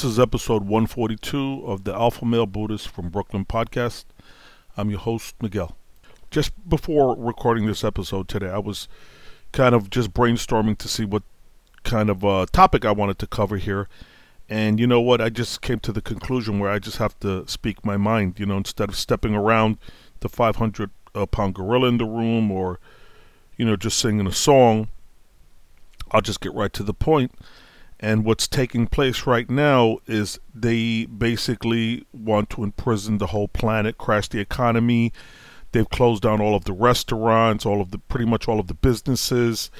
This is episode 142 of the Alpha Male Buddhist from Brooklyn podcast. I'm your host, Miguel. Just before recording this episode today, I was kind of just brainstorming to see what kind of uh, topic I wanted to cover here. And you know what? I just came to the conclusion where I just have to speak my mind, you know, instead of stepping around the 500 uh, pound gorilla in the room or, you know, just singing a song. I'll just get right to the point. And what's taking place right now is they basically want to imprison the whole planet, crash the economy. They've closed down all of the restaurants, all of the pretty much all of the businesses.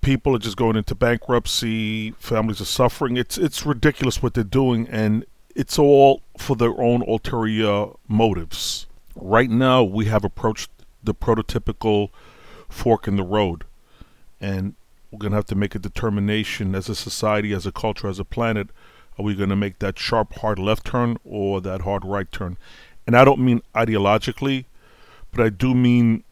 People are just going into bankruptcy. Families are suffering. It's it's ridiculous what they're doing, and it's all for their own ulterior motives. Right now, we have approached the prototypical fork in the road, and we're going to have to make a determination as a society, as a culture, as a planet. Are we going to make that sharp, hard left turn or that hard right turn? And I don't mean ideologically, but I do mean,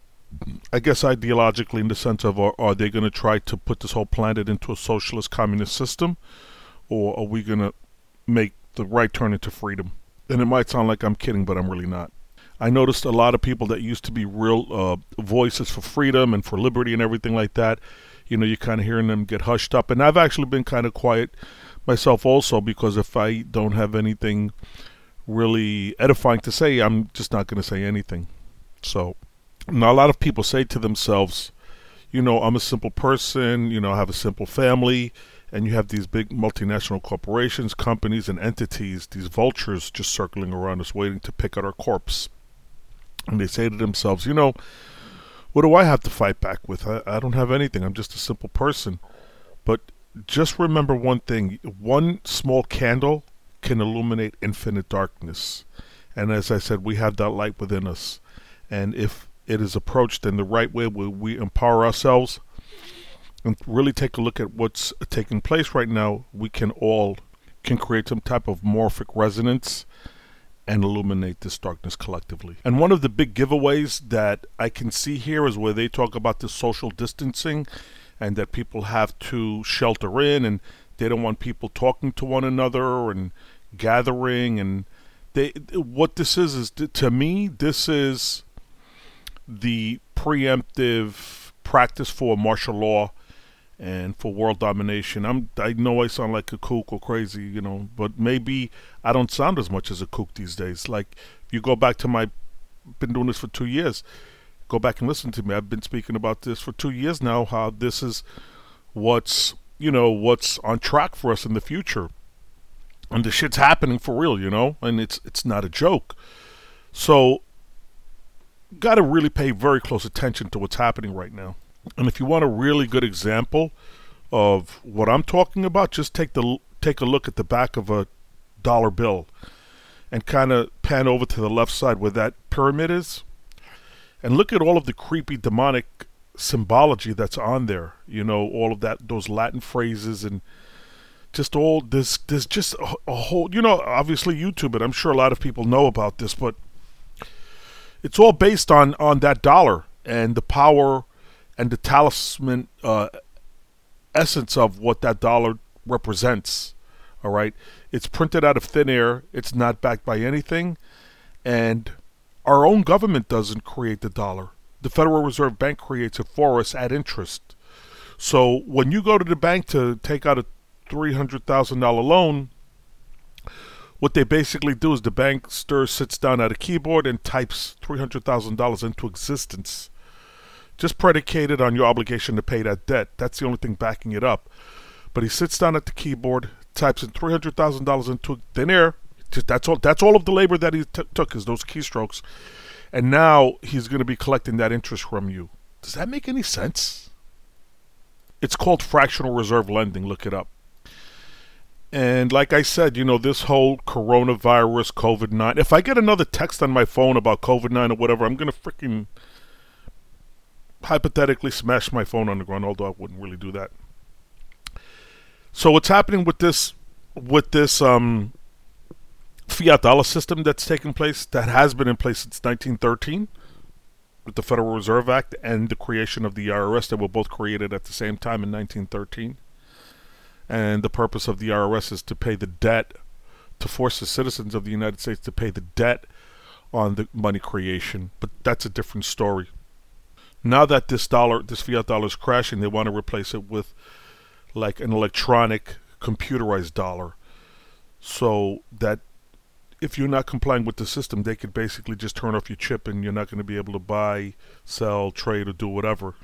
I guess, ideologically in the sense of are, are they going to try to put this whole planet into a socialist communist system? Or are we going to make the right turn into freedom? And it might sound like I'm kidding, but I'm really not. I noticed a lot of people that used to be real uh, voices for freedom and for liberty and everything like that you know, you're kind of hearing them get hushed up. And I've actually been kind of quiet myself also because if I don't have anything really edifying to say, I'm just not going to say anything. So, now a lot of people say to themselves, you know, I'm a simple person, you know, I have a simple family, and you have these big multinational corporations, companies, and entities, these vultures just circling around us waiting to pick at our corpse. And they say to themselves, you know, what do I have to fight back with? I, I don't have anything. I'm just a simple person. But just remember one thing one small candle can illuminate infinite darkness. And as I said, we have that light within us. And if it is approached in the right way, where we empower ourselves and really take a look at what's taking place right now, we can all can create some type of morphic resonance and illuminate this darkness collectively. And one of the big giveaways that I can see here is where they talk about the social distancing and that people have to shelter in and they don't want people talking to one another and gathering and they what this is is to me this is the preemptive practice for martial law and for world domination. I'm I know I sound like a kook or crazy, you know, but maybe I don't sound as much as a kook these days. Like if you go back to my been doing this for 2 years. Go back and listen to me. I've been speaking about this for 2 years now how this is what's, you know, what's on track for us in the future. And the shit's happening for real, you know, and it's it's not a joke. So got to really pay very close attention to what's happening right now. And if you want a really good example of what I'm talking about, just take the take a look at the back of a dollar bill and kind of pan over to the left side where that pyramid is. And look at all of the creepy demonic symbology that's on there you know all of that those latin phrases and just all this there's just a, a whole you know obviously youtube it i'm sure a lot of people know about this but it's all based on on that dollar and the power and the talisman uh, essence of what that dollar represents. All right, it's printed out of thin air. It's not backed by anything, and our own government doesn't create the dollar. The Federal Reserve Bank creates it for us at interest. So when you go to the bank to take out a three hundred thousand dollar loan, what they basically do is the bankster sits down at a keyboard and types three hundred thousand dollars into existence just predicated on your obligation to pay that debt. That's the only thing backing it up. But he sits down at the keyboard, types in three hundred thousand dollars into thin air. That's all. That's all of the labor that he t- took is those keystrokes, and now he's going to be collecting that interest from you. Does that make any sense? It's called fractional reserve lending. Look it up. And like I said, you know, this whole coronavirus, COVID 9, if I get another text on my phone about COVID 9 or whatever, I'm going to freaking hypothetically smash my phone on the ground, although I wouldn't really do that. So what's happening with this with this um, fiat dollar system that's taken place that has been in place since 1913 with the Federal Reserve Act and the creation of the IRS that were both created at the same time in 1913 And the purpose of the IRS is to pay the debt, to force the citizens of the United States to pay the debt on the money creation. But that's a different story. Now that this dollar, this fiat dollar is crashing, they want to replace it with like an electronic computerized dollar so that if you're not complying with the system, they could basically just turn off your chip and you're not going to be able to buy, sell, trade, or do whatever.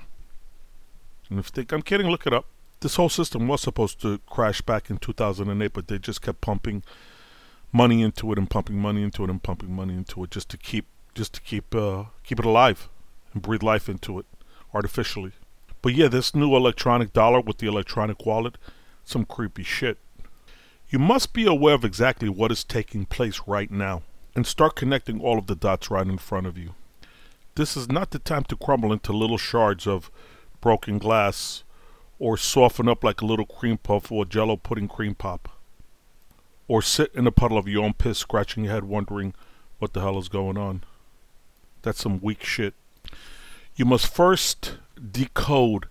And if they, I'm kidding, look it up. This whole system was supposed to crash back in 2008, but they just kept pumping money into it and pumping money into it and pumping money into it just to keep just to keep uh, keep it alive and breathe life into it artificially. But yeah, this new electronic dollar with the electronic wallet, some creepy shit. You must be aware of exactly what is taking place right now and start connecting all of the dots right in front of you. This is not the time to crumble into little shards of broken glass or soften up like a little cream puff or a jello pudding cream pop. Or sit in a puddle of your own piss scratching your head wondering what the hell is going on. That's some weak shit. You must first decode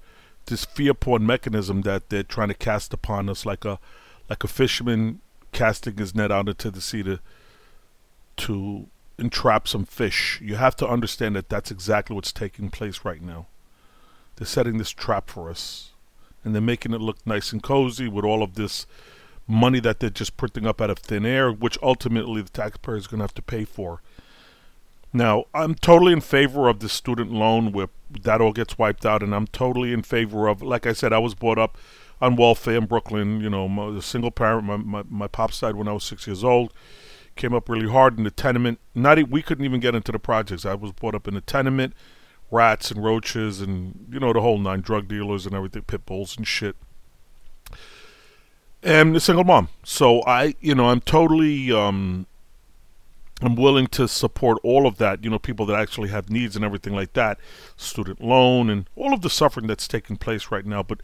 this fear porn mechanism that they're trying to cast upon us like a like a fisherman casting his net out into the sea to to entrap some fish. You have to understand that that's exactly what's taking place right now. They're setting this trap for us, and they're making it look nice and cozy with all of this money that they're just printing up out of thin air, which ultimately the taxpayer is going to have to pay for. Now, I'm totally in favor of the student loan where that all gets wiped out, and I'm totally in favor of, like I said, I was brought up on welfare in Brooklyn. You know, my, a single parent. My, my my pops died when I was six years old. Came up really hard in the tenement. Not we couldn't even get into the projects. I was brought up in the tenement, rats and roaches and you know the whole nine, drug dealers and everything, pit bulls and shit. And a single mom. So I, you know, I'm totally um, I'm willing to support all of that, you know, people that actually have needs and everything like that, student loan and all of the suffering that's taking place right now. But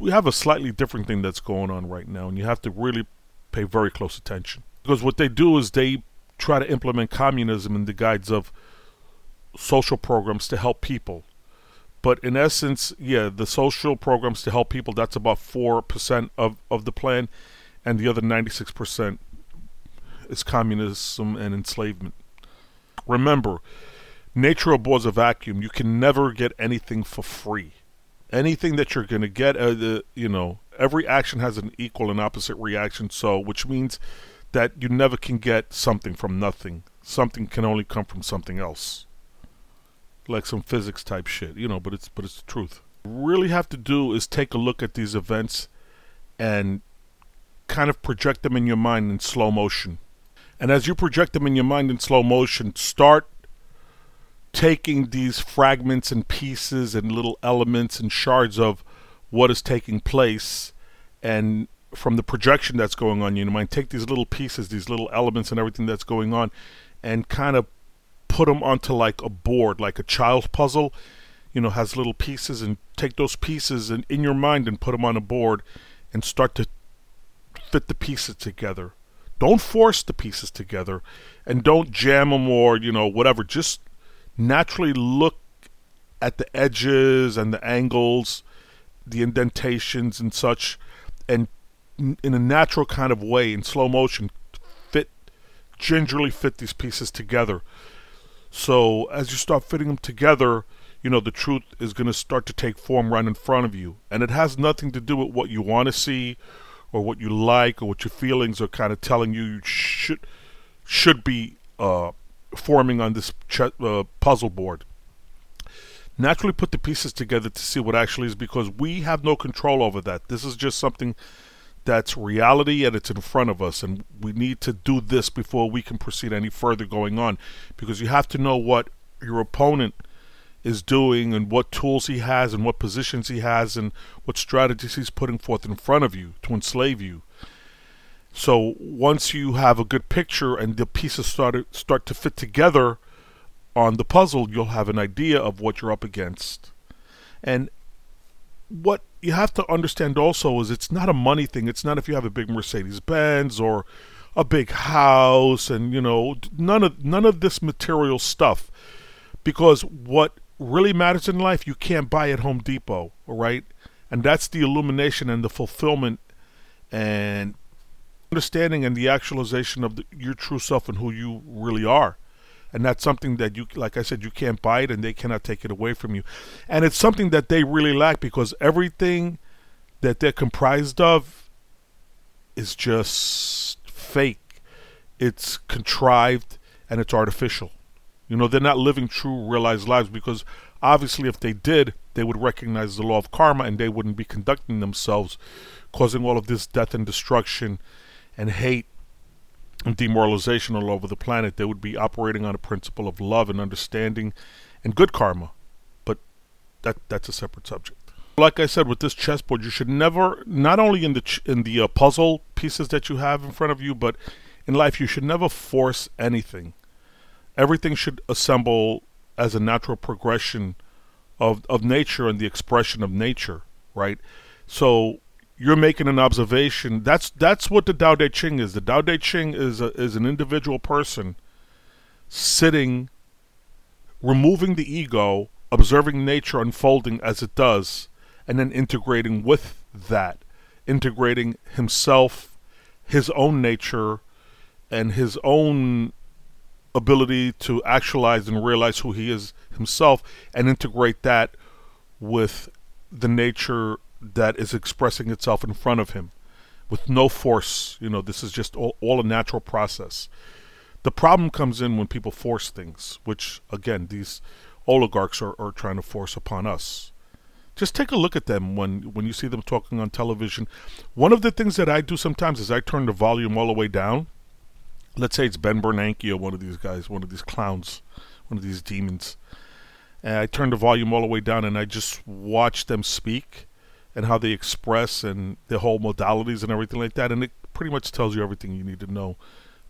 we have a slightly different thing that's going on right now, and you have to really pay very close attention. Because what they do is they try to implement communism in the guise of social programs to help people. But in essence, yeah, the social programs to help people, that's about 4% of, of the plan, and the other 96% is communism and enslavement. Remember, nature abhors a vacuum. You can never get anything for free anything that you're going to get, uh, the, you know, every action has an equal and opposite reaction. So, which means that you never can get something from nothing. Something can only come from something else, like some physics type shit, you know. But it's but it's the truth. Really have to do is take a look at these events and kind of project them in your mind in slow motion. And as you project them in your mind in slow motion, start taking these fragments and pieces and little elements and shards of what is taking place and from the projection that's going on in your mind take these little pieces these little elements and everything that's going on and kind of put them onto like a board like a child's puzzle you know has little pieces and take those pieces and in your mind and put them on a board and start to fit the pieces together don't force the pieces together and don't jam them or you know whatever just naturally look at the edges and the angles, the indentations and such, and in a natural kind of way, in slow motion, fit, gingerly fit these pieces together. So as you start fitting them together, you know, the truth is going to start to take form right in front of you. And it has nothing to do with what you want to see or what you like or what your feelings are kind of telling you you should should be uh, forming on this ch- uh, puzzle board. Naturally, put the pieces together to see what actually is because we have no control over that. This is just something that's reality and it's in front of us, and we need to do this before we can proceed any further going on because you have to know what your opponent is doing and what tools he has and what positions he has and what strategies he's putting forth in front of you to enslave you. So once you have a good picture and the pieces start start to fit together on the puzzle, you'll have an idea of what you're up against. And what you have to understand also is it's not a money thing. It's not if you have a big Mercedes Benz or a big house and you know none of none of this material stuff because what really matters in life you can't buy at Home Depot, right? And that's the illumination and the fulfillment and understanding and the actualization of the, your true self and who you really are. And that's something that you, like I said, you can't buy it and they cannot take it away from you. And it's something that they really lack because everything that they're comprised of is just fake. It's contrived and it's artificial. You know, they're not living true, realized lives because obviously, if they did, they would recognize the law of karma and they wouldn't be conducting themselves, causing all of this death and destruction and hate and demoralization all over the planet. They would be operating on a principle of love and understanding and good karma. But that that's a separate subject. Like I said, with this chessboard, you should never, not only in the ch- in the uh, puzzle pieces that you have in front of you, but in life, you should never force anything everything should assemble as a natural progression of of nature and the expression of nature, right? So you're making an observation. That's that's what the Tao Te Ching is. The Tao Te Ching is a, is an individual person sitting, removing the ego, observing nature unfolding as it does, and then integrating with that, integrating himself, his own nature, and his own ability to actualize and realize who he is himself and integrate that with the nature that is expressing itself in front of him with no force. You know, this is just all, all a natural process. The problem comes in when people force things, which, again, these oligarchs are, are trying to force upon us. Just take a look at them when, when you see them talking on television. One of the things that I do sometimes is I turn the volume all the way down let's say it's Ben Bernanke or one of these guys, one of these clowns, one of these demons. And I turn the volume all the way down and I just watch them speak and how they express and the whole modalities and everything like that. And it pretty much tells you everything you need to know.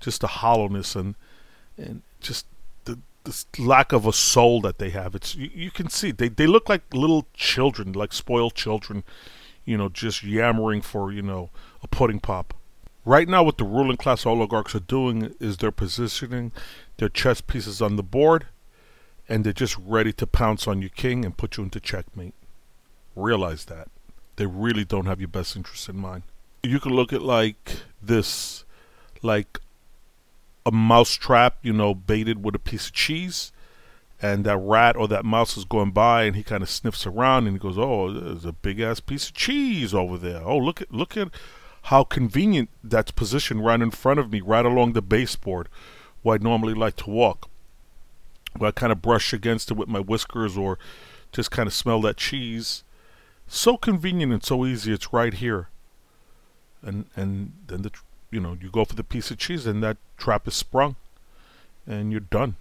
Just the hollowness and and just the this lack of a soul that they have. It's you, you can see they they look like little children, like spoiled children, you know, just yammering for you know a pudding pop. Right now, what the ruling class oligarchs are doing is they're positioning their chess pieces on the board and they're just ready to pounce on your king and put you into checkmate. Realize that. They really don't have your best interest in mind. You can look at like this, like a mouse trap, you know, baited with a piece of cheese, and that rat or that mouse is going by, and he kind of sniffs around, and he goes, "Oh, there's a big ass piece of cheese over there. Oh, look at look at how convenient that's positioned right in front of me, right along the baseboard where I normally like to walk. Where I kind of brush against it with my whiskers or just kind of smell that cheese. So convenient and so easy. It's right here. And and then the you know you go for the piece of cheese and that trap is sprung, and you're done.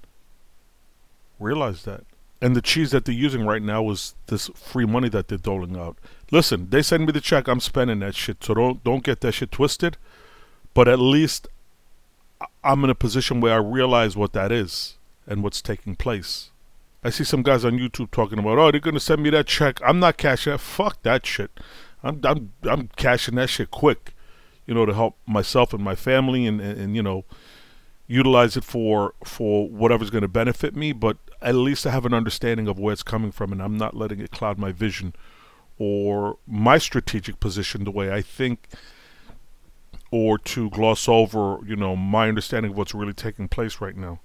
Realize that. And the cheese that they're using right now is this free money that they're doling out. Listen, they send me the check, I'm spending that shit. So don't don't get that shit twisted. But at least I'm in a position where I realize what that is and what's taking place. I see some guys on YouTube talking about, oh, they're gonna send me that check. I'm not cashing that. Fuck that shit. I'm I'm I'm cashing that shit quick, you know, to help myself and my family and and, and you know, utilize it for for whatever's going to benefit me. But at least I have an understanding of where it's coming from, and I'm not letting it cloud my vision or my strategic position the way I think, or to gloss over, you know, my understanding of what's really taking place right now.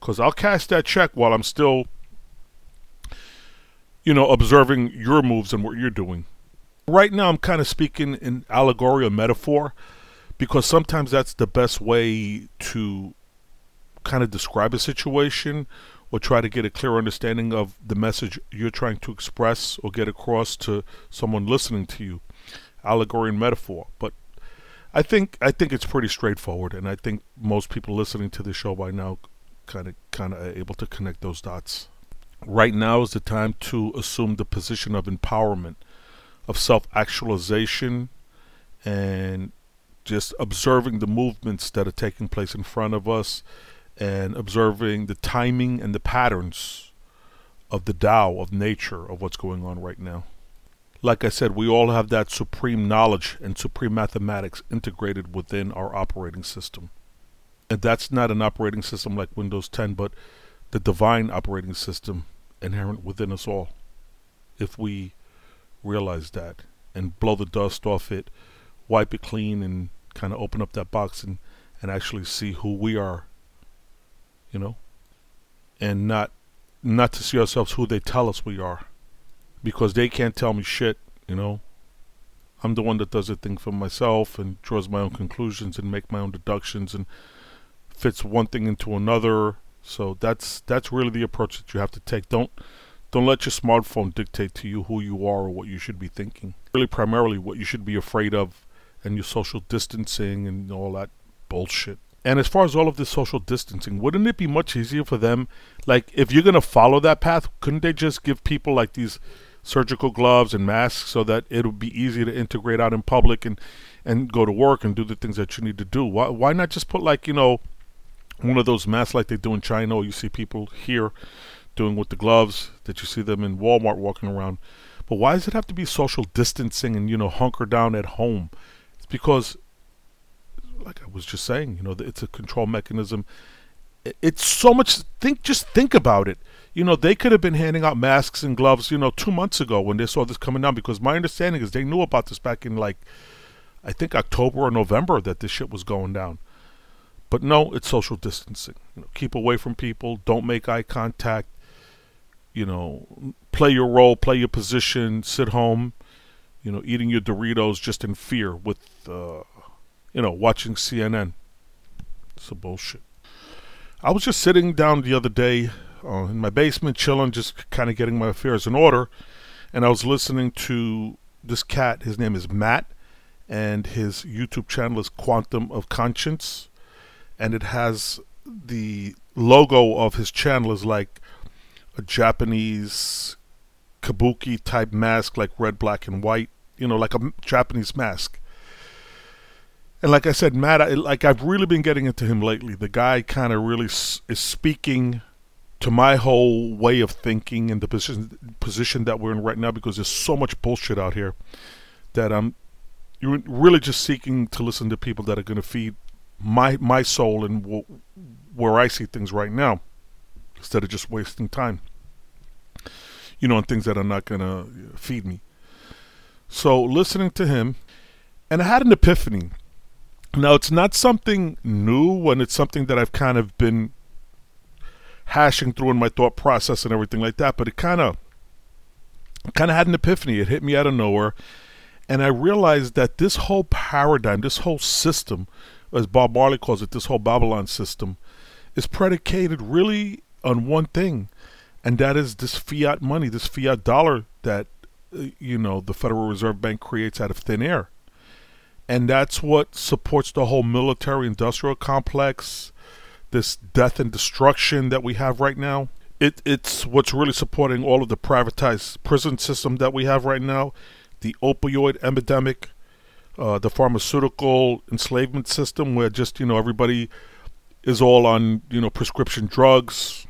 Because I'll cash that check while I'm still, you know, observing your moves and what you're doing. Right now, I'm kind of speaking in allegory or metaphor because sometimes that's the best way to kind of describe a situation or try to get a clear understanding of the message you're trying to express or get across to someone listening to you. Allegory and metaphor. But I think I think it's pretty straightforward and I think most people listening to the show by now kind of kind of able to connect those dots. Right now is the time to assume the position of empowerment, of self-actualization and just observing the movements that are taking place in front of us and observing the timing and the patterns of the Tao, of nature, of what's going on right now. Like I said, we all have that supreme knowledge and supreme mathematics integrated within our operating system. And that's not an operating system like Windows 10, but the divine operating system inherent within us all. If we realize that and blow the dust off it wipe it clean and kind of open up that box and, and actually see who we are, you know, and not not to see ourselves who they tell us we are, because they can't tell me shit, you know. I'm the one that does the thing for myself and draws my own conclusions and make my own deductions and fits one thing into another. So that's that's really the approach that you have to take. Don't don't let your smartphone dictate to you who you are or what you should be thinking. Really, primarily, what you should be afraid of and your social distancing and all that bullshit. And as far as all of this social distancing, wouldn't it be much easier for them? Like, if you're going to follow that path, couldn't they just give people like these surgical gloves and masks so that it would be easy to integrate out in public and, and go to work and do the things that you need to do? Why, why not just put, like, you know, one of those masks like they do in China or you see people here doing with the gloves that you see them in Walmart walking around. But why does it have to be social distancing and, you know, hunker down at home? It's because, like I was just saying, you know, it's a control mechanism. It's so much, think, just think about it. You know, they could have been handing out masks and gloves, you know, two months ago when they saw this coming down because my understanding is they knew about this back in like, I think October or November that this shit was going down. But no, it's social distancing. You know, keep away from people. Don't make eye contact you know, play your role, play your position, sit home, you know, eating your Doritos just in fear with, uh, you know, watching CNN. It's a bullshit. I was just sitting down the other day uh, in my basement, chilling, just kind of getting my affairs in order, and I was listening to this cat. His name is Matt, and his YouTube channel is Quantum of Conscience, and it has the logo of his channel is like a Japanese kabuki type mask, like red, black, and white. You know, like a Japanese mask. And like I said, Matt, I, like I've really been getting into him lately. The guy kind of really s- is speaking to my whole way of thinking and the position position that we're in right now because there's so much bullshit out here that I'm you're really just seeking to listen to people that are going to feed my my soul and w- where I see things right now instead of just wasting time. You know, on things that are not going to feed me. So, listening to him, and I had an epiphany. Now, it's not something new when it's something that I've kind of been hashing through in my thought process and everything like that, but it kind of kind of had an epiphany. It hit me out of nowhere. And I realized that this whole paradigm, this whole system, as Bob Marley calls it, this whole Babylon system, is predicated really on one thing, and that is this fiat money, this fiat dollar that uh, you know the Federal Reserve Bank creates out of thin air, and that's what supports the whole military-industrial complex, this death and destruction that we have right now. It it's what's really supporting all of the privatized prison system that we have right now, the opioid epidemic, uh, the pharmaceutical enslavement system, where just you know everybody is all on you know prescription drugs,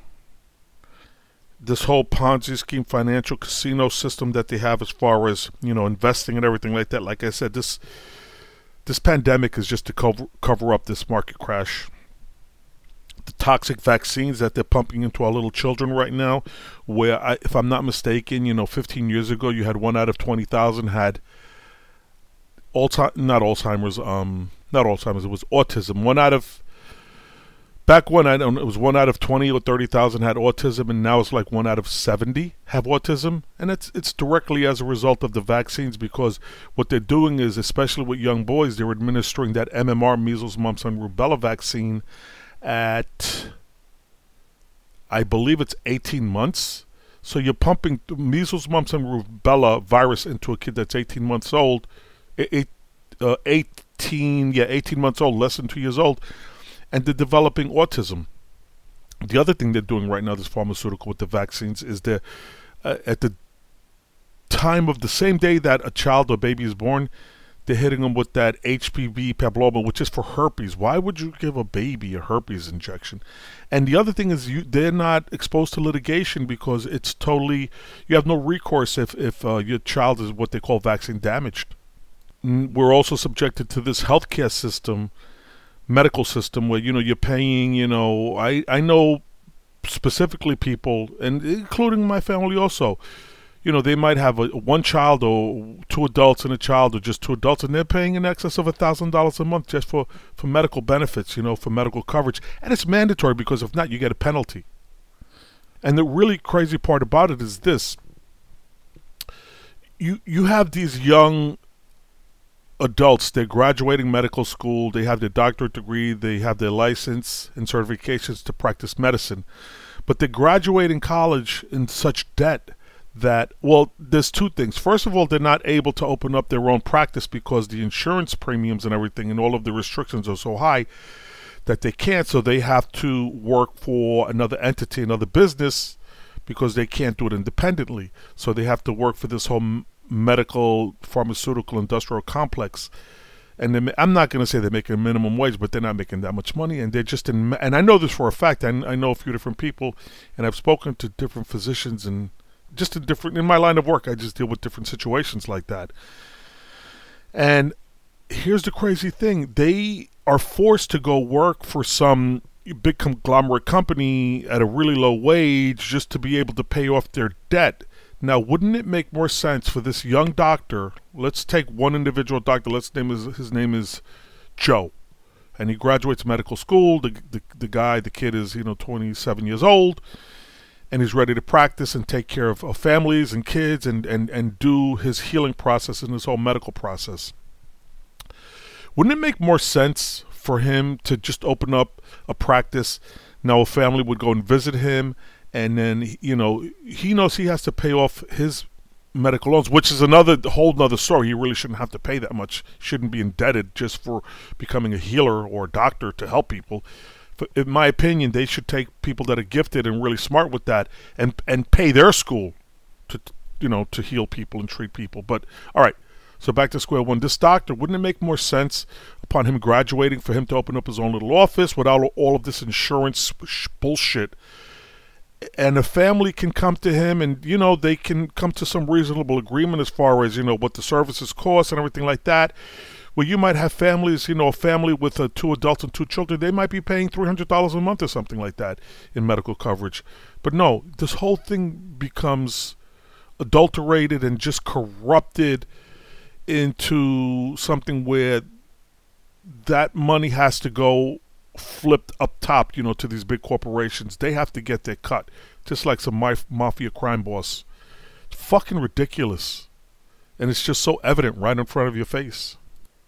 this whole Ponzi scheme financial casino system that they have as far as you know investing and everything like that. Like I said, this this pandemic is just to cover cover up this market crash. The toxic vaccines that they're pumping into our little children right now, where I, if I'm not mistaken, you know, 15 years ago you had one out of 20,000 had Alzheimer's, not Alzheimer's, um, not Alzheimer's, it was autism. One out of back when I don't, it was one out of twenty or thirty thousand had autism, and now it's like one out of seventy have autism, and it's it's directly as a result of the vaccines because what they're doing is, especially with young boys, they're administering that MMR, measles, mumps, and rubella vaccine at, I believe it's eighteen months. So you're pumping measles, mumps, and rubella virus into a kid that's eighteen months old, eight, uh, eighteen, yeah, eighteen months old, less than two years old and they're developing autism. The other thing they're doing right now, this pharmaceutical with the vaccines, is they're uh, at the time of the same day that a child or baby is born, they're hitting them with that HPV papilloma, which is for herpes. Why would you give a baby a herpes injection? And the other thing is, you they're not exposed to litigation because it's totally you have no recourse if if uh, your child is what they call vaccine damaged. We're also subjected to this healthcare system medical system where you know you're paying you know I I know specifically people and including my family also. You know, they might have a one child or two adults and a child, or just two adults, and they're paying in excess of a thousand dollars a month just for for medical benefits, you know, for medical coverage, and it's mandatory because if not, you get a penalty. And the really crazy part about it is this: you you have these young adults they're graduating medical school they have their doctorate degree they have their license and certifications to practice medicine. But they're graduating college in such debt that well there's two things. First of all they're not able to open up their own practice because the insurance premiums and everything and all of the restrictions are so high that they can't. So they have to work for another entity another business because they can't do it independently. So they have to work for this whole medical pharmaceutical industrial complex and I'm not going to say they're making minimum wage, but they're not making that much money, and they're just in. And I know this for a fact. I, I know a few different people, and I've spoken to different physicians and just in different in my line of work. I just deal with different situations like that. And here's the crazy thing: they are forced to go work for some big conglomerate company at a really low wage just to be able to pay off their debt now, wouldn't it make more sense for this young doctor? Let's take one individual doctor. Let's name his, his name is Joe, and he graduates medical school. The, the the guy, the kid is you know 27 years old, and he's ready to practice and take care of, of families and kids and, and and do his healing process and his whole medical process. Wouldn't it make more sense for him to just open up a practice? Now a family would go and visit him and then you know he knows he has to pay off his medical loans, which is another whole another story. He really shouldn't have to pay that much. Shouldn't be indebted just for becoming a healer or a doctor to help people. In my opinion, they should take people that are gifted and really smart with that and and pay their school to you know to heal people and treat people. But all right. So back to square one. This doctor, wouldn't it make more sense upon him graduating for him to open up his own little office without all of this insurance bullshit and a family can come to him and you know they can come to some reasonable agreement as far as you know what the services cost and everything like that. Well you might have families you know a family with uh, two adults and two children they might be paying $300 a month or something like that in medical coverage. But no this whole thing becomes adulterated and just corrupted into something where that money has to go flipped up top, you know, to these big corporations. They have to get their cut, just like some mafia crime boss. It's fucking ridiculous. And it's just so evident right in front of your face.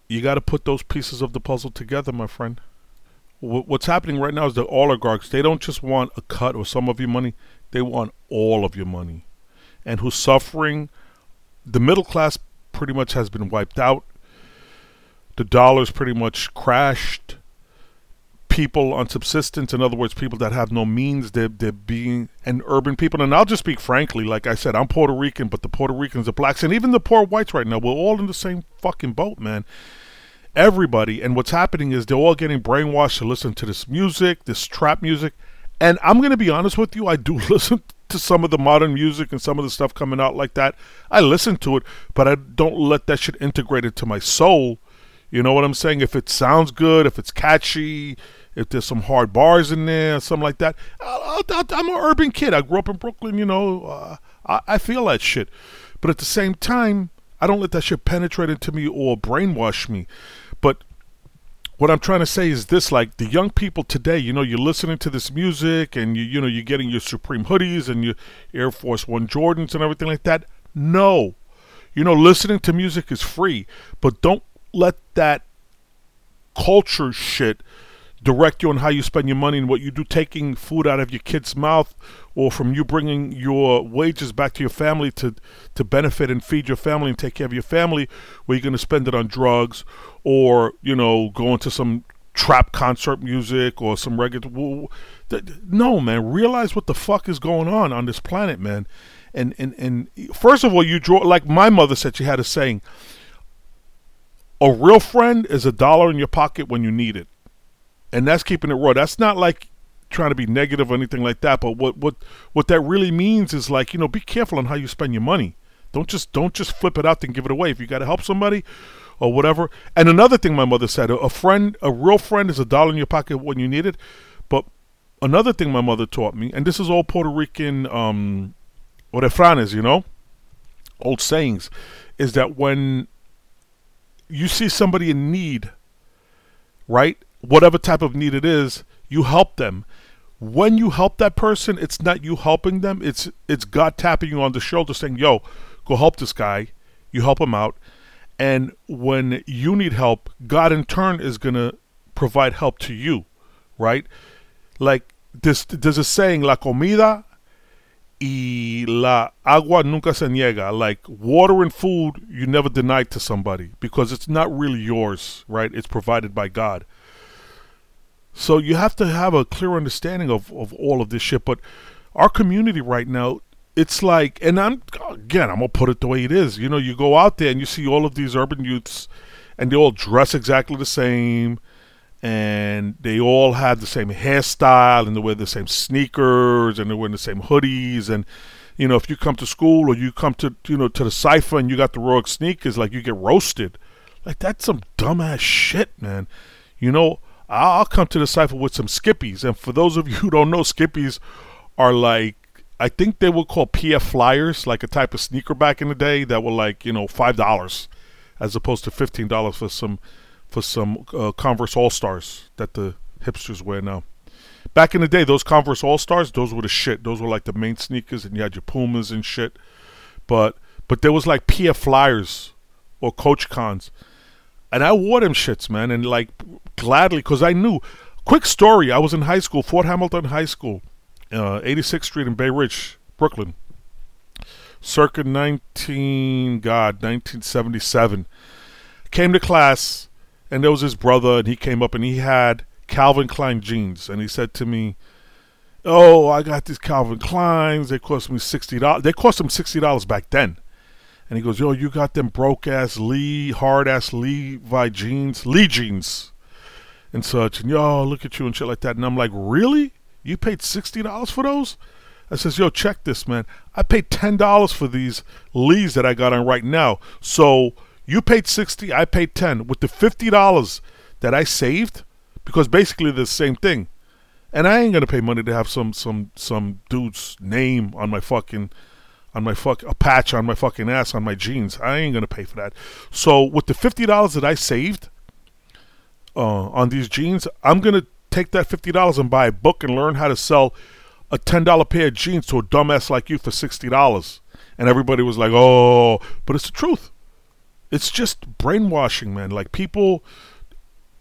You got to put those pieces of the puzzle together, my friend. What's happening right now is the oligarchs, they don't just want a cut or some of your money, they want all of your money. And who's suffering? The middle class pretty much has been wiped out. The dollar's pretty much crashed people on subsistence, in other words, people that have no means, they're, they're being, and urban people. And I'll just speak frankly, like I said, I'm Puerto Rican, but the Puerto Ricans, the blacks, and even the poor whites right now, we're all in the same fucking boat, man. Everybody. And what's happening is they're all getting brainwashed to listen to this music, this trap music. And I'm going to be honest with you, I do listen to some of the modern music and some of the stuff coming out like that. I listen to it, but I don't let that shit integrate into my soul. You know what I'm saying? If it sounds good, if it's catchy, if there's some hard bars in there, something like that. I, am an urban kid. I grew up in Brooklyn, you know. Uh, I, I feel that shit. But at the same time, I don't let that shit penetrate into me or brainwash me. But what I'm trying to say is this like the young people today, you know, you're listening to this music and you you know, you're getting your Supreme hoodies and your Air Force One Jordans and everything like that. No. You know, listening to music is free, but don't let that culture shit direct you on how you spend your money and what you do, taking food out of your kid's mouth, or from you bringing your wages back to your family to to benefit and feed your family and take care of your family, where you're going to spend it on drugs, or you know, going to some trap concert music or some regular. No, man, realize what the fuck is going on on this planet, man. And and and first of all, you draw like my mother said. She had a saying. A real friend is a dollar in your pocket when you need it and that's keeping it raw. That's not like trying to be negative or anything like that. But what what what that really means is like you know be careful on how you spend your money. Don't just don't just flip it out and give it away. If you got to help somebody or whatever. And another thing my mother said: a friend, a real friend, is a dollar in your pocket when you need it. But another thing my mother taught me, and this is all Puerto Rican um, refranes, you know. old sayings is that when you see somebody in need, right? Whatever type of need it is, you help them. When you help that person, it's not you helping them, it's it's God tapping you on the shoulder saying, "Yo, go help this guy." You help him out. And when you need help, God in turn is going to provide help to you, right? Like this there's a saying, la comida y la agua nunca se niega. Like water and food, you never deny to somebody because it's not really yours, right? It's provided by God. So you have to have a clear understanding of, of all of this shit. But our community right now, it's like, and I'm, again, I'm going to put it the way it is. You know, you go out there and you see all of these urban youths and they all dress exactly the same and they all have the same hairstyle and they wear the same sneakers and they're wearing the same hoodies and you know if you come to school or you come to you know to the cipher and you got the rogue sneakers like you get roasted like that's some dumbass shit man you know i'll come to the cipher with some skippies and for those of you who don't know skippies are like i think they were called pf flyers like a type of sneaker back in the day that were like you know five dollars as opposed to fifteen dollars for some for some uh, Converse All Stars that the hipsters wear now. Back in the day, those Converse All Stars, those were the shit. Those were like the main sneakers, and you had your Pumas and shit. But but there was like PF Flyers or Coach Cons, and I wore them shits, man, and like gladly because I knew. Quick story: I was in high school, Fort Hamilton High School, uh, 86th Street in Bay Ridge, Brooklyn, circa 19 God 1977. Came to class and there was his brother, and he came up and he had Calvin Klein jeans, and he said to me, "Oh, I got these Calvin Kleins. They cost me sixty dollars. They cost him sixty dollars back then." And he goes, "Yo, you got them broke ass Lee, hard ass Levi jeans, Lee jeans, and such." And yo, look at you and shit like that. And I'm like, "Really? You paid sixty dollars for those?" I says, "Yo, check this, man. I paid ten dollars for these Lees that I got on right now. So." You paid 60, I paid 10. With the $50 that I saved, because basically the same thing. And I ain't gonna pay money to have some some some dude's name on my fucking on my fuck a patch on my fucking ass on my jeans. I ain't gonna pay for that. So with the fifty dollars that I saved uh, on these jeans, I'm gonna take that fifty dollars and buy a book and learn how to sell a ten dollar pair of jeans to a dumbass like you for sixty dollars. And everybody was like, "Oh," but it's the truth it's just brainwashing, man. Like people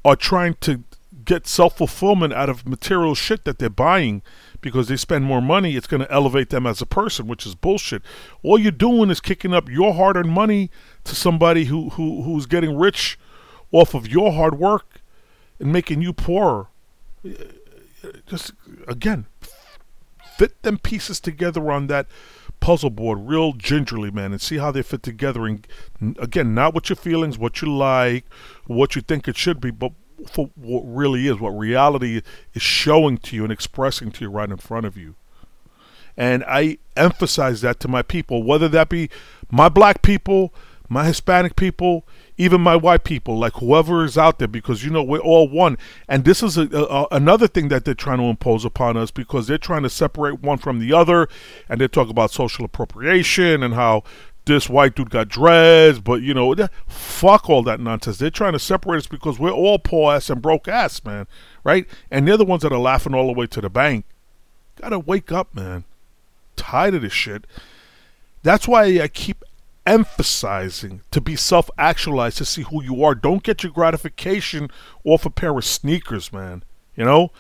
are trying to get self fulfillment out of material shit that they're buying because they spend more money. It's going to elevate them as a person, which is bullshit. All you're doing is kicking up your hard earned money to somebody who, who who's getting rich off of your hard work and making you poorer. Just again, fit them pieces together on that puzzle board real gingerly, man, and see how they fit together. And again, not what your feelings, what you like, what you think it should be, but for what really is, what reality is showing to you and expressing to you right in front of you. And I emphasize that to my people, whether that be my black people, my Hispanic people, even my white people, like whoever is out there, because you know we're all one. And this is a, a, another thing that they're trying to impose upon us because they're trying to separate one from the other, and they talk about social appropriation and how this white dude got dreads, but you know, fuck all that nonsense. They're trying to separate us because we're all poor ass and broke ass, man, right? And they're the ones that are laughing all the way to the bank. Gotta wake up, man. Tired of this shit. That's why I keep emphasizing to be self actualized to see who you are. Don't get your gratification off a pair of sneakers, man. You know?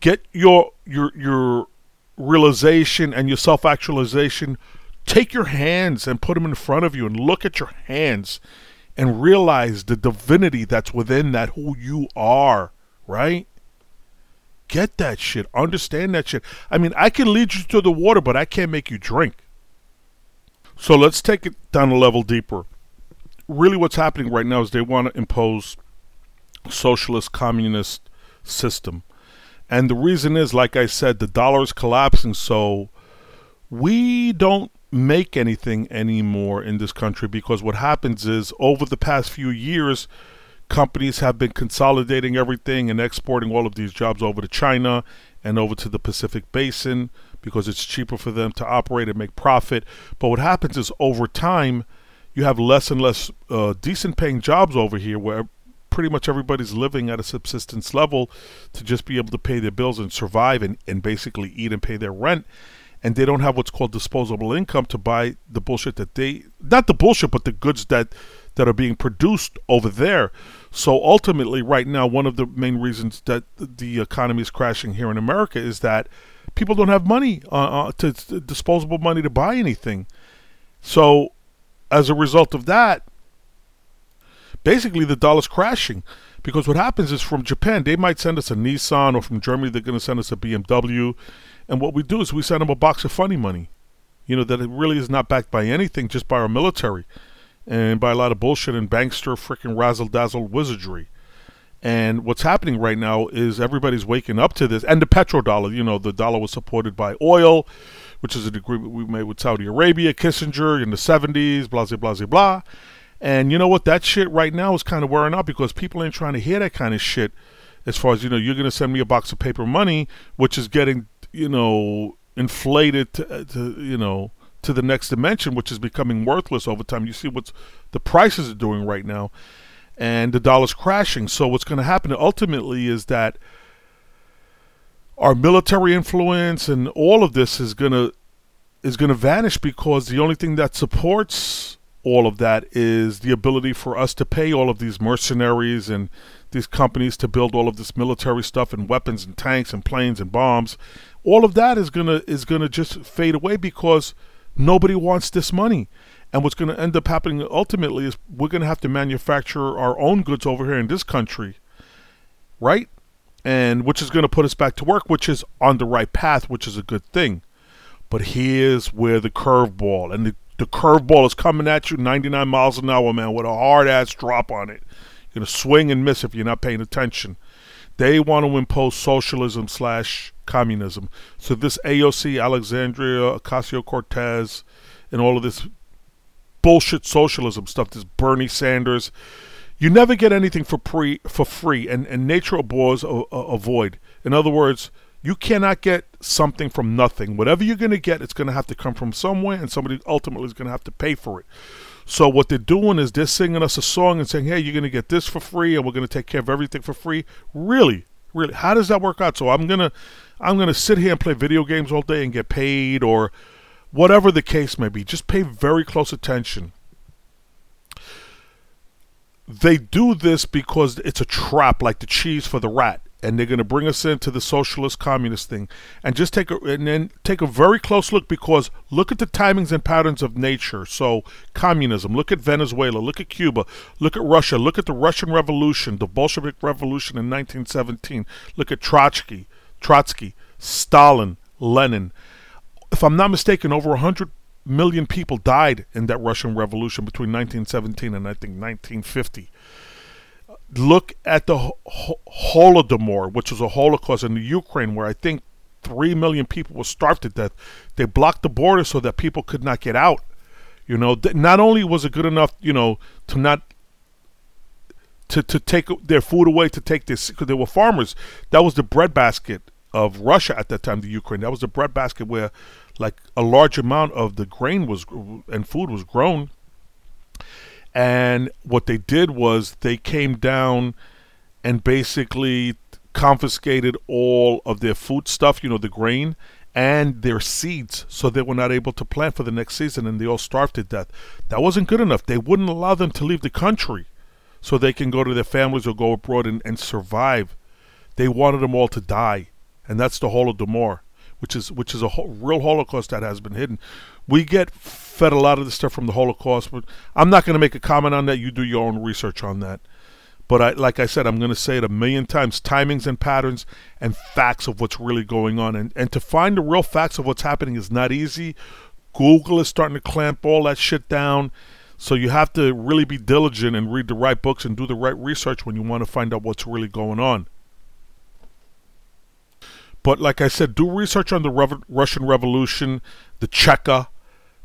Get your your your realization and your self actualization. Take your hands and put them in front of you and look at your hands and realize the divinity that's within that who you are, right? Get that shit. Understand that shit. I mean, I can lead you to the water, but I can't make you drink. So let's take it down a level deeper. Really, what's happening right now is they want to impose socialist communist system. And the reason is, like I said, the dollar is collapsing. So we don't make anything anymore in this country because what happens is over the past few years, companies have been consolidating everything and exporting all of these jobs over to China and over to the Pacific Basin because it's cheaper for them to operate and make profit. But what happens is over time, you have less and less uh, decent paying jobs over here where pretty much everybody's living at a subsistence level to just be able to pay their bills and survive and, and basically eat and pay their rent. And they don't have what's called disposable income to buy the bullshit that they, not the bullshit, but the goods that, that are being produced over there. So ultimately, right now, one of the main reasons that the economy is crashing here in America is that people don't have money, uh, uh, to, to disposable money to buy anything. So as a result of that, basically the dollar's crashing because what happens is from Japan they might send us a Nissan or from Germany they're going to send us a BMW and what we do is we send them a box of funny money you know that it really is not backed by anything just by our military and by a lot of bullshit and bankster freaking razzle dazzle wizardry and what's happening right now is everybody's waking up to this and the petrodollar you know the dollar was supported by oil which is an agreement we made with Saudi Arabia Kissinger in the 70s blah blah blah blah and you know what? That shit right now is kind of wearing out because people ain't trying to hear that kind of shit. As far as you know, you're going to send me a box of paper money, which is getting you know inflated to, uh, to you know to the next dimension, which is becoming worthless over time. You see what's the prices are doing right now, and the dollar's crashing. So what's going to happen ultimately is that our military influence and all of this is going to is going to vanish because the only thing that supports all of that is the ability for us to pay all of these mercenaries and these companies to build all of this military stuff and weapons and tanks and planes and bombs. All of that is gonna is gonna just fade away because nobody wants this money. And what's to end up happening ultimately is we're to have to manufacture our own goods over here in this country, right? And which is to put us back to work, which is on the right path, which is a good thing. But here's where the curveball and the the curveball is coming at you 99 miles an hour, man, with a hard ass drop on it. You're going to swing and miss if you're not paying attention. They want to impose socialism slash communism. So this AOC, Alexandria Ocasio Cortez, and all of this bullshit socialism stuff, this Bernie Sanders, you never get anything for pre for free, and, and nature abhors a, a, avoid. In other words, you cannot get something from nothing. Whatever you're going to get, it's going to have to come from somewhere, and somebody ultimately is going to have to pay for it. So what they're doing is they're singing us a song and saying, "Hey, you're going to get this for free, and we're going to take care of everything for free." Really, really, how does that work out? So I'm gonna, I'm gonna sit here and play video games all day and get paid, or whatever the case may be. Just pay very close attention. They do this because it's a trap, like the cheese for the rat and they're going to bring us into the socialist communist thing and just take a and then take a very close look because look at the timings and patterns of nature so communism look at venezuela look at cuba look at russia look at the russian revolution the bolshevik revolution in 1917 look at trotsky trotsky stalin lenin if i'm not mistaken over 100 million people died in that russian revolution between 1917 and i think 1950 look at the Holodomor, which was a Holocaust in the Ukraine, where I think three million people were starved to death. They blocked the border so that people could not get out. You know, not only was it good enough, you know, to not to to take their food away, to take this because they were farmers. That was the breadbasket of Russia at that time, the Ukraine. That was the breadbasket where, like, a large amount of the grain was and food was grown and what they did was they came down and basically confiscated all of their food stuff, you know, the grain and their seeds, so they were not able to plant for the next season and they all starved to death. That wasn't good enough. They wouldn't allow them to leave the country so they can go to their families or go abroad and, and survive. They wanted them all to die. And that's the Holodomor, which is which is a ho- real Holocaust that has been hidden. We get fed a lot of the stuff from the Holocaust, but I'm not going to make a comment on that. You do your own research on that. But I, like I said, I'm going to say it a million times: timings and patterns and facts of what's really going on. And and to find the real facts of what's happening is not easy. Google is starting to clamp all that shit down. So you have to really be diligent and read the right books and do the right research when you want to find out what's really going on. But like I said, do research on the Russian Revolution, the Cheka,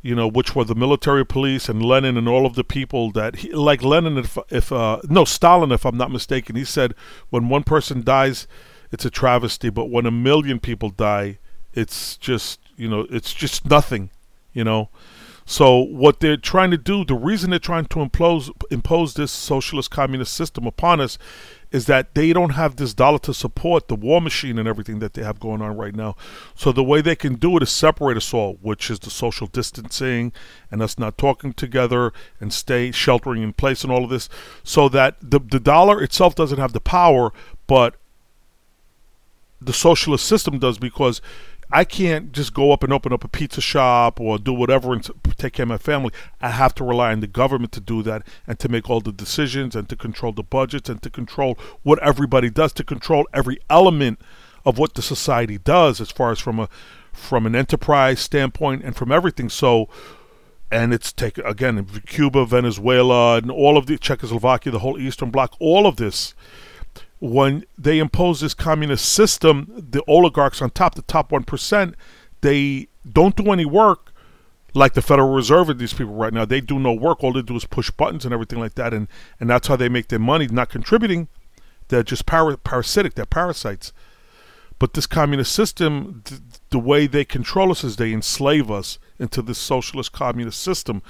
you know, which were the military police and Lenin and all of the people that, he, like Lenin, if, if uh, no, Stalin, if I'm not mistaken, he said when one person dies, it's a travesty, but when a million people die, it's just you know, it's just nothing, you know. So what they're trying to do, the reason they're trying to impose impose this socialist communist system upon us is that they don't have this dollar to support the war machine and everything that they have going on right now. So the way they can do it is separate us all, which is the social distancing and us not talking together and stay sheltering in place and all of this, so that the the dollar itself doesn't have the power, but the socialist system does because I can't just go up and open up a pizza shop or do whatever and take care of my family. I have to rely on the government to do that and to make all the decisions and to control the budgets and to control what everybody does, to control every element of what the society does as far as from a from an enterprise standpoint and from everything. So and it's taken again Cuba, Venezuela, and all of the Czechoslovakia, the whole Eastern Bloc, all of this when they impose this communist system, the oligarchs on top, the top 1%, they don't do any work like the Federal Reserve and these people right now. They do no work. All they do is push buttons and everything like that. And, and that's how they make their money, not contributing. They're just para- parasitic, they're parasites. But this communist system, th- the way they control us is they enslave us into this socialist communist system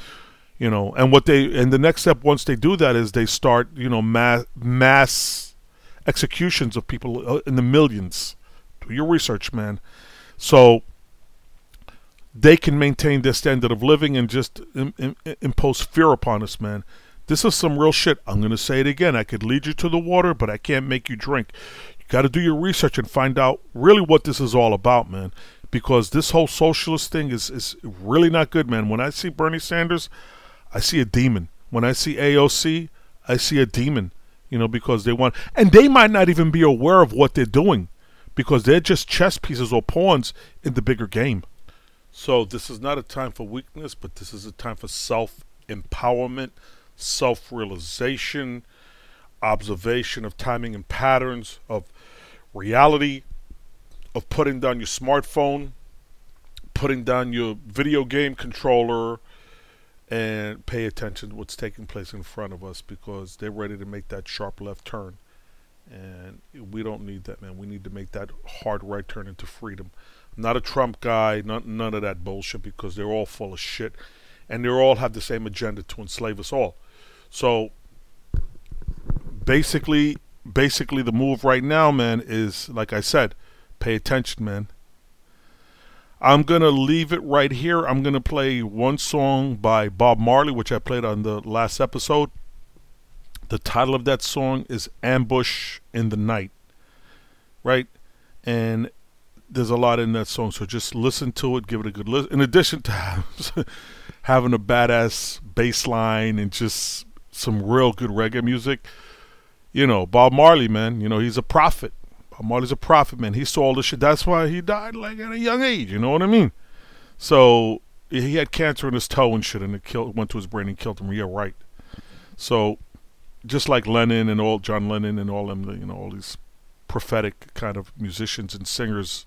you know and what they and the next step once they do that is they start you know mass mass executions of people uh, in the millions. Do your research, man. So they can maintain their standard of living and just Im- Im- impose fear upon us, man. This is some real shit. I'm going to say it again. I could lead you to the water, but I can't make you drink. You got to do your research and find out really what this is all about, man. Because this whole socialist thing is, is really not good, man. When I see Bernie Sanders, I see a demon. When I see AOC, I see a demon you know, because they want, and they might not even be aware of what they're doing because they're just chess pieces or pawns in the bigger game. So this is not a time for weakness, but this is a time for self empowerment, self realization, observation of timing and patterns, of reality, of putting down your smartphone, putting down your video game controller, and pay attention to what's taking place in front of us because they're ready to make that sharp left turn. And we don't need that, man. We need to make that hard right turn into freedom. I'm not a Trump guy, not, none of that bullshit because they're all full of shit. And they all have the same agenda to enslave us all. So basically, basically the move right now, man, is like I said, pay attention, man. I'm going to leave it right here. I'm going to play one song by Bob Marley, which I played on the last episode. The title of that song is Ambush in the Night. Right? And there's a lot in that song, so just listen to it, give it a good listen. In addition to having a badass bass line and just some real good reggae music, you know, Bob Marley, man, you know, he's a prophet. Marley's a prophet, man. He saw all this shit. That's why he died like at a young age. You know what I mean? So he had cancer in his toe and shit, and it killed, went to his brain and killed him. Yeah, right. So just like Lennon and all John Lennon and all them, you know, all these prophetic kind of musicians and singers.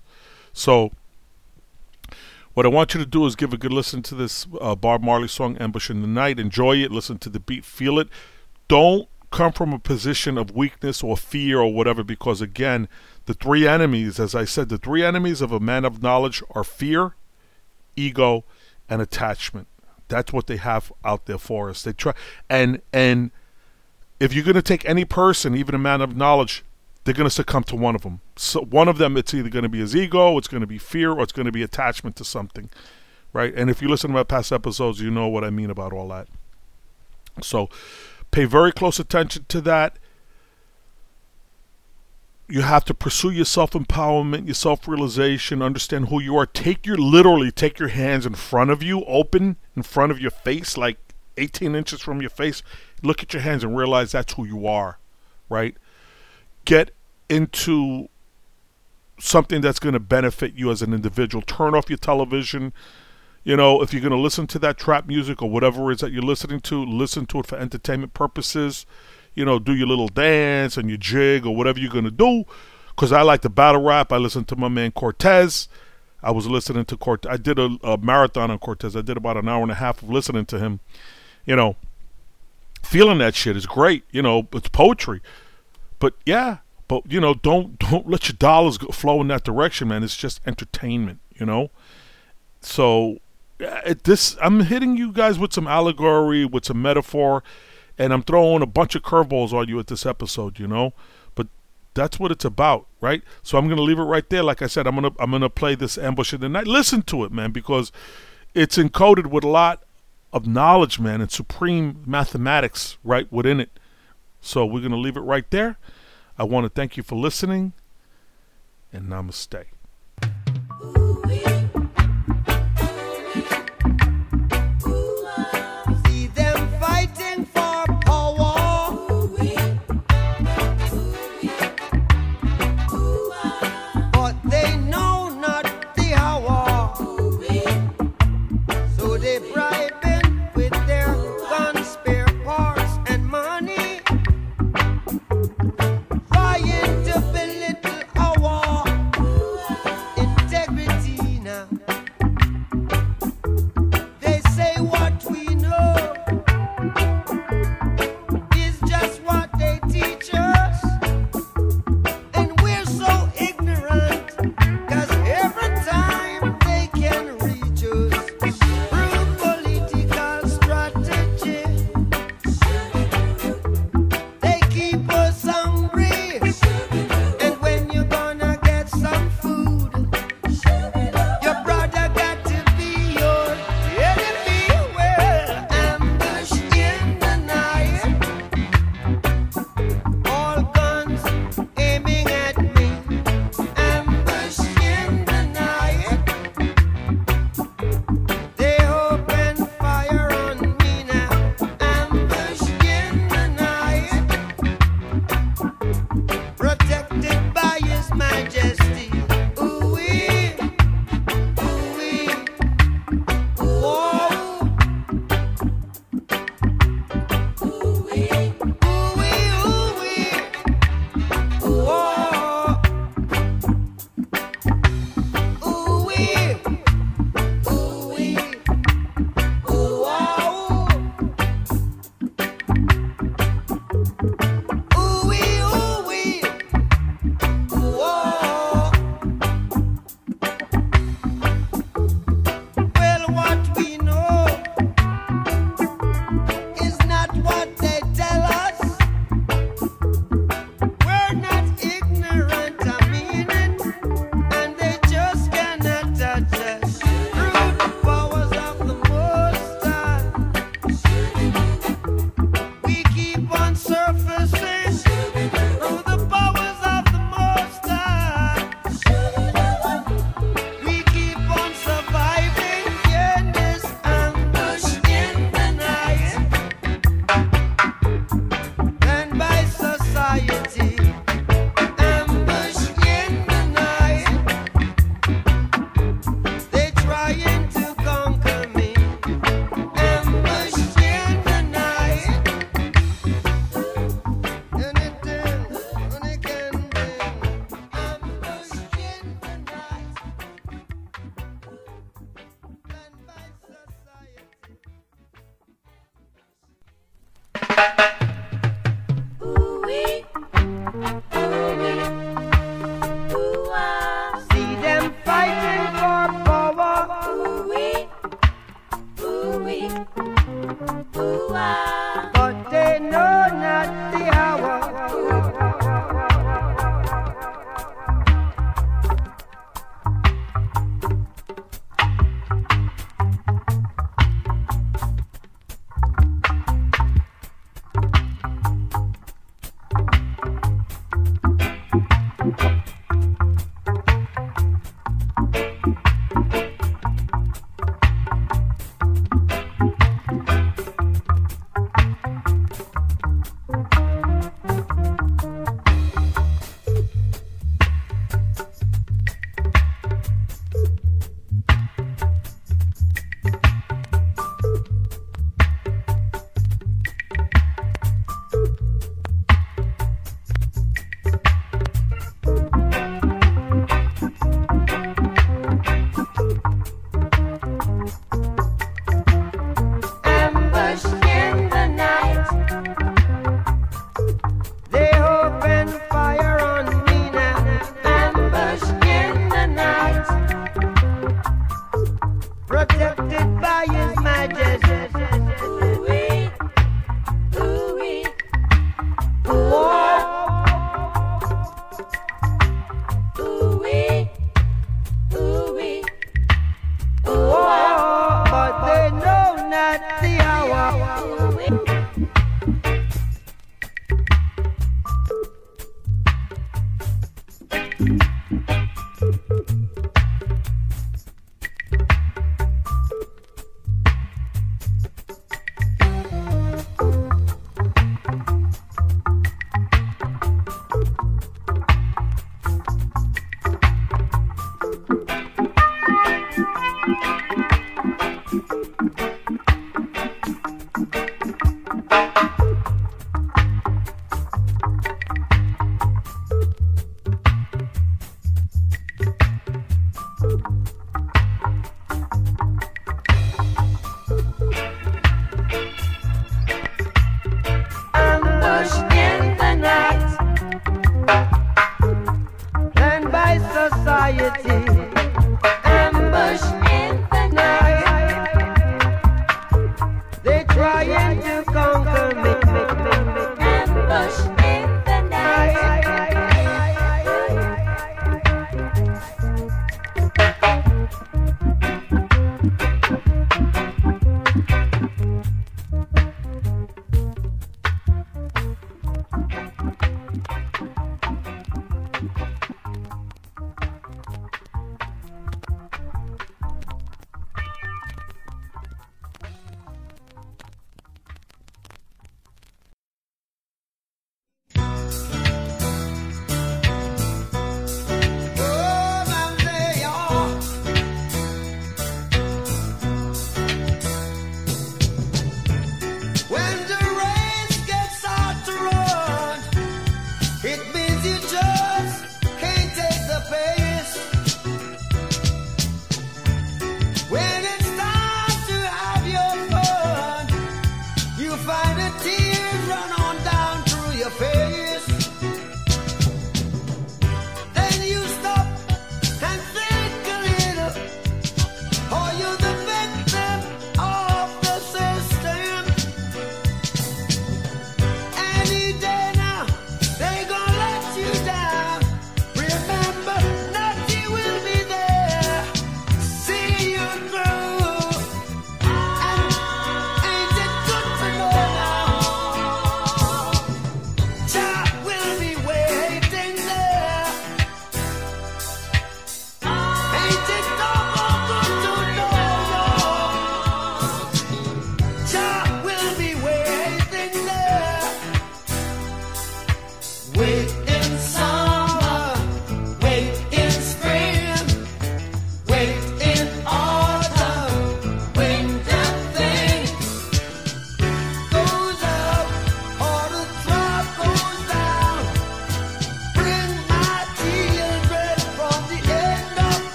So what I want you to do is give a good listen to this uh, Bob Marley song, "Ambush in the Night." Enjoy it. Listen to the beat. Feel it. Don't come from a position of weakness or fear or whatever, because again, the three enemies, as I said, the three enemies of a man of knowledge are fear, ego, and attachment. That's what they have out there for us. They try and and if you're going to take any person, even a man of knowledge, they're going to succumb to one of them. So one of them, it's either going to be his ego, it's going to be fear, or it's going to be attachment to something, right? And if you listen to my past episodes, you know what I mean about all that. So, Pay very close attention to that. You have to pursue your self empowerment, your self realization, understand who you are. Take your literally take your hands in front of you, open in front of your face, like 18 inches from your face. Look at your hands and realize that's who you are, right? Get into something that's going to benefit you as an individual. Turn off your television, you know, if you're going to listen to that trap music or whatever it is that you're listening to, listen to it for entertainment purposes. You know, do your little dance and your jig or whatever you're going to do. Because I like the battle rap. I listen to my man Cortez. I was listening to Cortez. I did a, a marathon on Cortez. I did about an hour and a half of listening to him. You know, feeling that shit is great. You know, it's poetry. But yeah, but you know, don't don't let your dollars flow in that direction, man. It's just entertainment. You know So Uh, this I'm hitting you guys with some allegory, with some metaphor, and I'm throwing a bunch of curveballs on you at this episode, you know. But that's what it's about, right? So I'm gonna leave it right there. Like I said, I'm gonna I'm gonna play this ambush in the night. Listen to it, man, because it's encoded with a lot of knowledge, man, and supreme mathematics right within it. So we're gonna leave it right there. I want to thank you for listening, and namaste.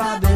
Out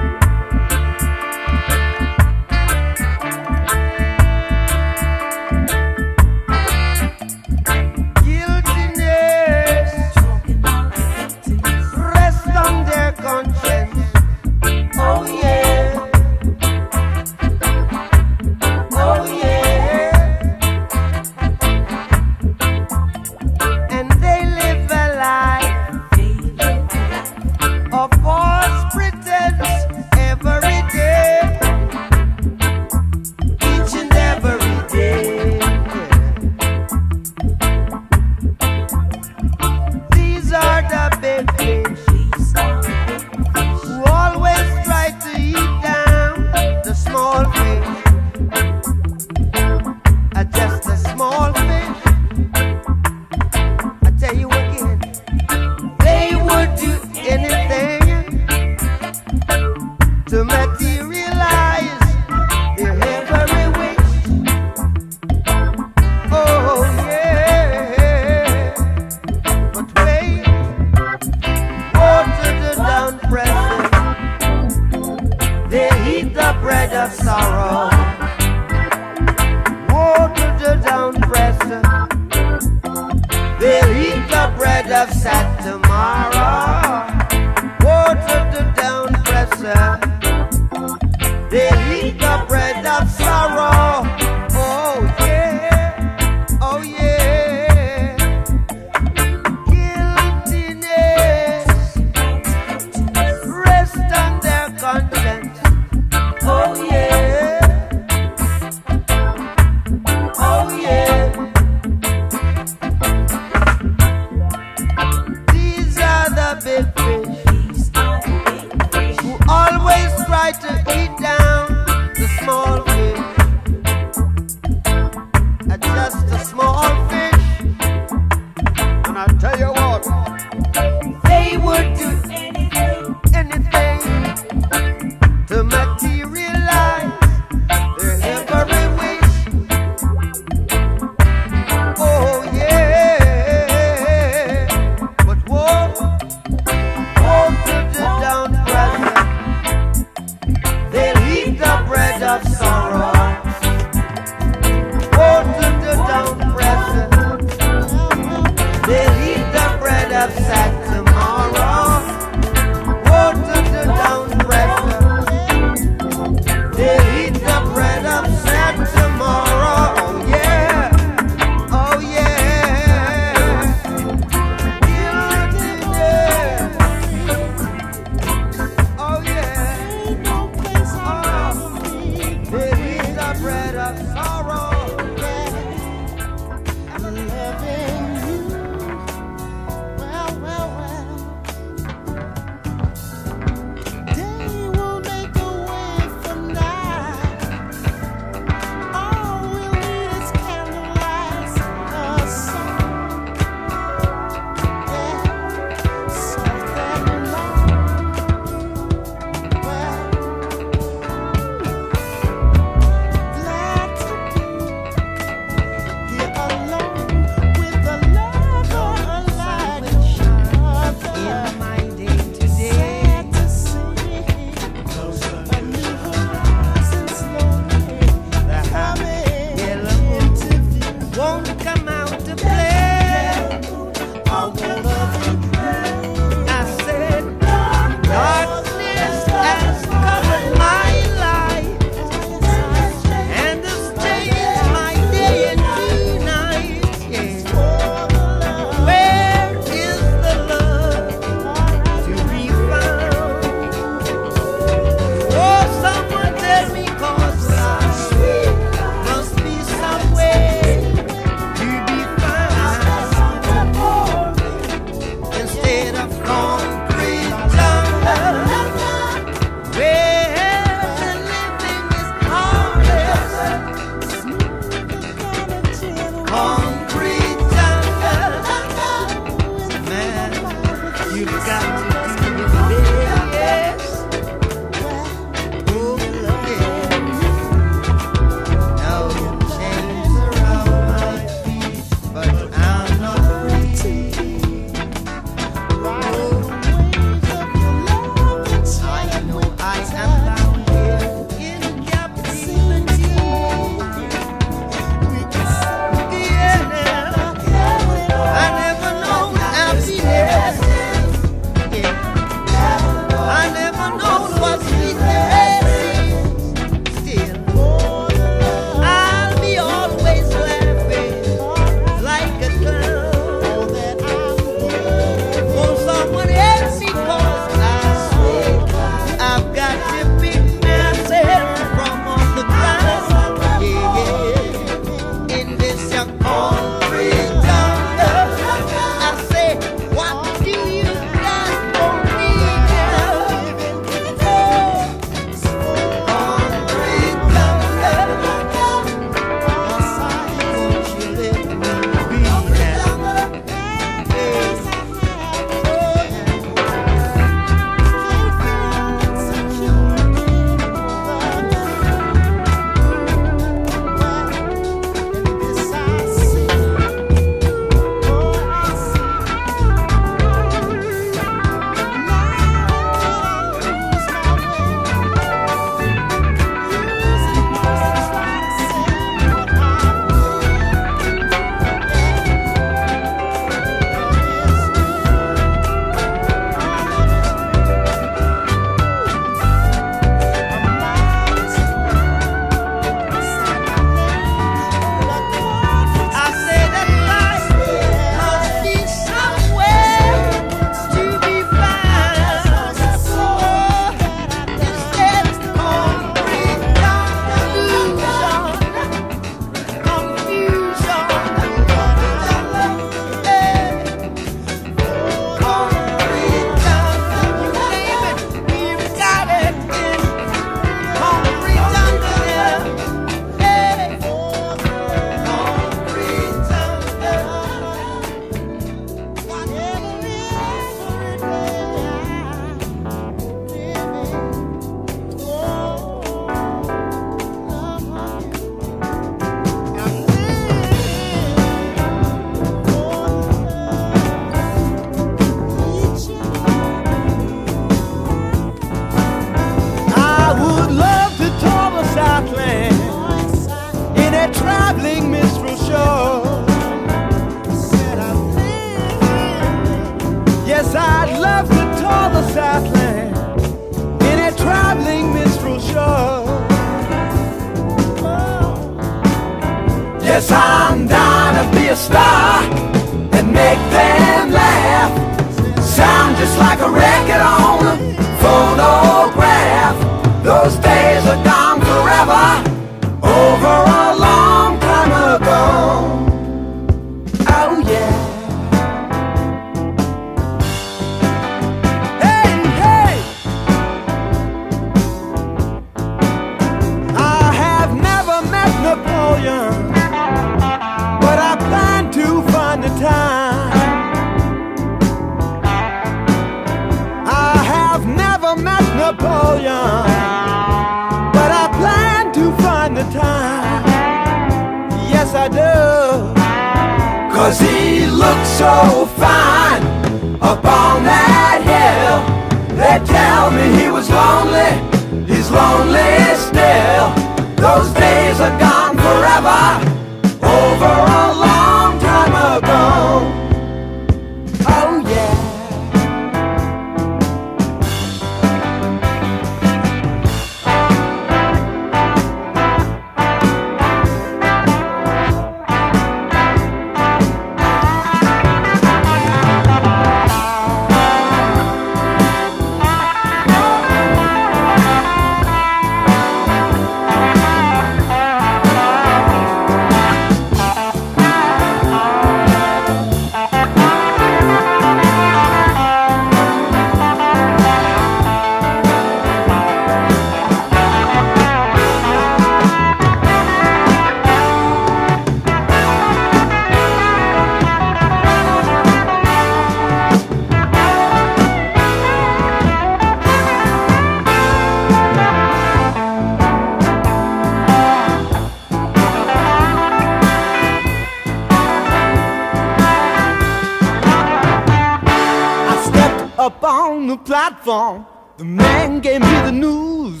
wrong. The man gave me the news.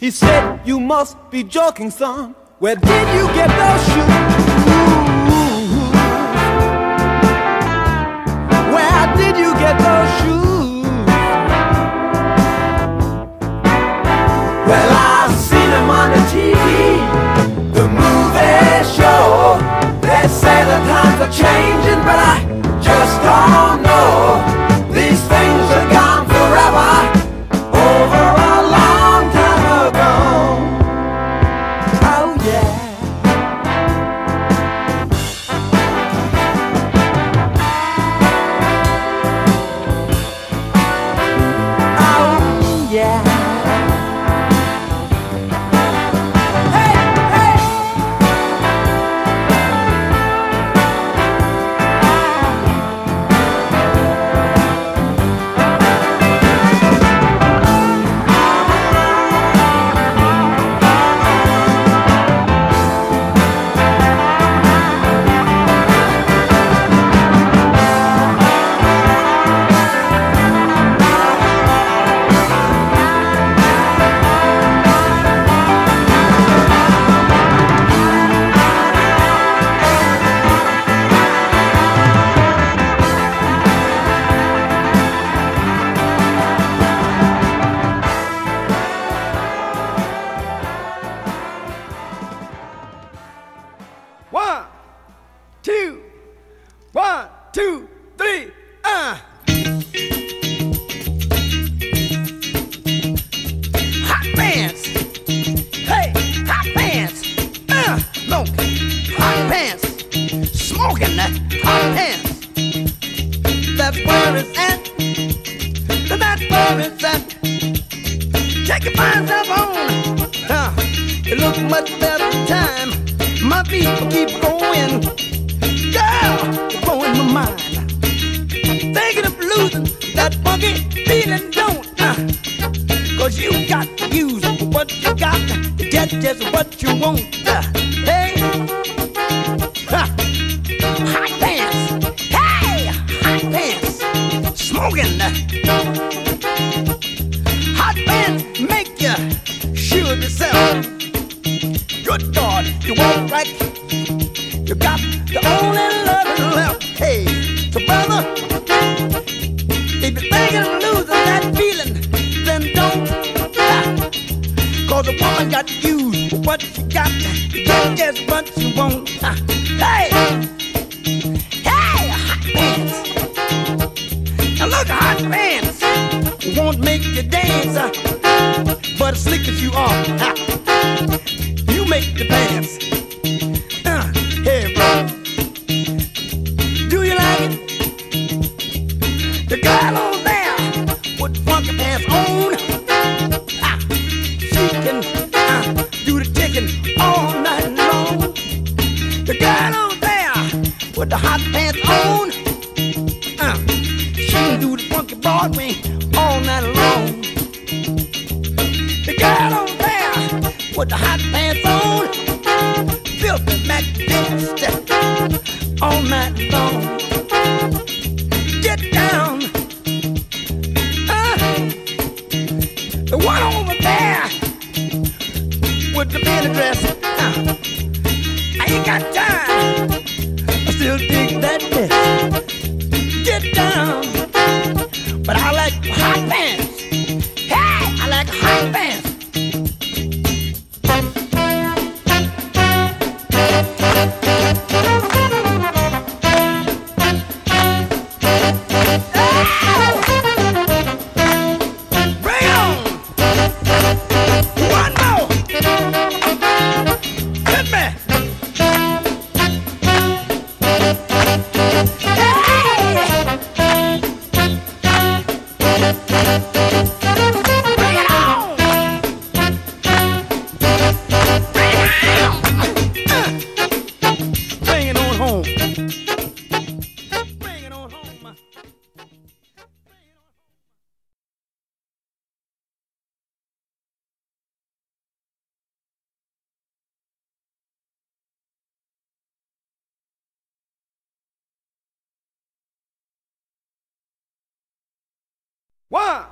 He said, You must be joking, son. Where did you get those shoes? Where did you get those shoes? Well, I seen them on the TV, the movie show. They say the times are changing, but I just don't know. One,